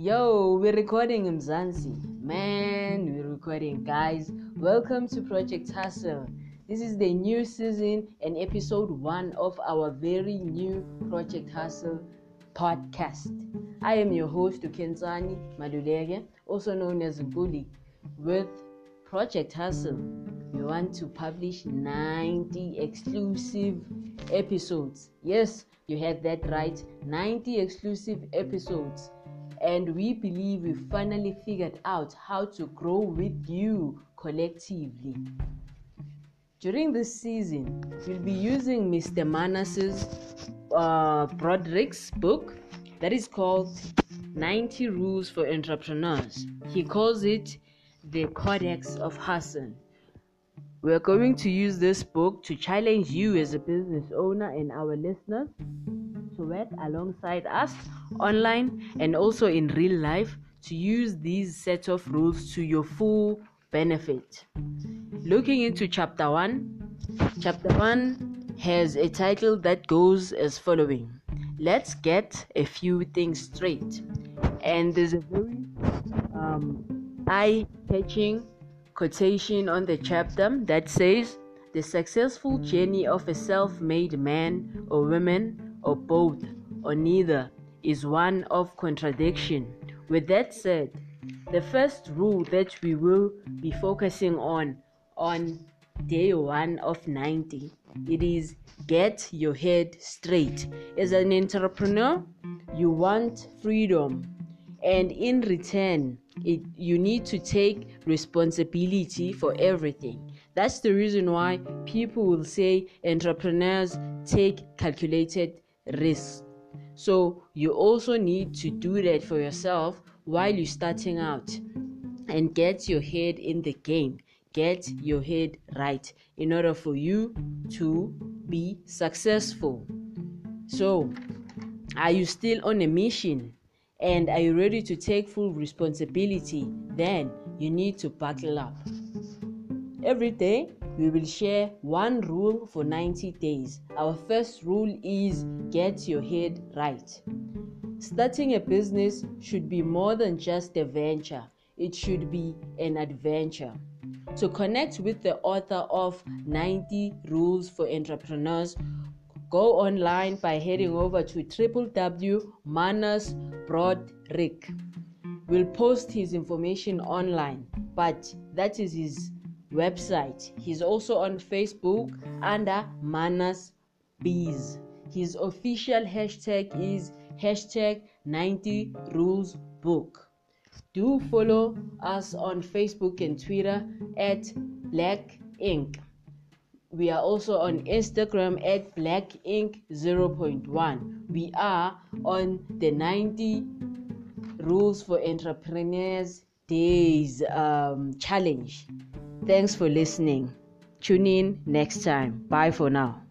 we're recording in Zanzi. Man, we're recording, guys. Welcome to Project Hustle. This is the new season and episode one of our very new Project Hustle podcast. I am your host, Ukenzani Madulege, also known as Bully. With Project Hustle, we want to publish 90 exclusive episodes. Yes, you had that right 90 exclusive episodes and we believe we finally figured out how to grow with you collectively. During this season, we'll be using Mr. Marnus's uh, Broodryk's book that is called 90 Rules for Entrepreneurs. He calls it the Codex of Hustle. We're going to use this book to challenge you as a business owner and our listeners to work alongside us online and also in real life to use these set of rules to your full benefit. Looking into chapter 1, chapter 1 has a title that goes as following Let's get a few things straight. And there's a very um, eye catching quotation on the chapter that says, The successful journey of a self made man or woman or both or neither is one of contradiction. With that said, the first rule that we will be focusing on on day 1 of 90 it is get your head straight as an entrepreneur you want freedom and in return it, you need to take responsibility for everything that's the reason why people will say entrepreneurs take calculated risks. So you also need to do that for yourself while you're starting out and get your head in the game. Get your head right in order for you to be successful. So, are you still on a mission? And are you ready to take full responsibility? Then you need to buckle up. Every day, we will share one rule for 90 days. Our first rule is get your head right. Starting a business should be more than just a venture, it should be an adventure. To connect with the author of 90 Rules for Entrepreneurs, go online by heading over to www.marnusbroodryk. We'll post his information online, but that is his website. He's also on Facebook under Manas Bees. His official hashtag is hashtag 90 Rules Book. Do follow us on Facebook and Twitter at Black Ink. We are also on Instagram at Black Ink 0.1. We are on the 90 Rules for Entrepreneurs Days um, challenge. Thanks for listening. Tune in next time. Bye for now.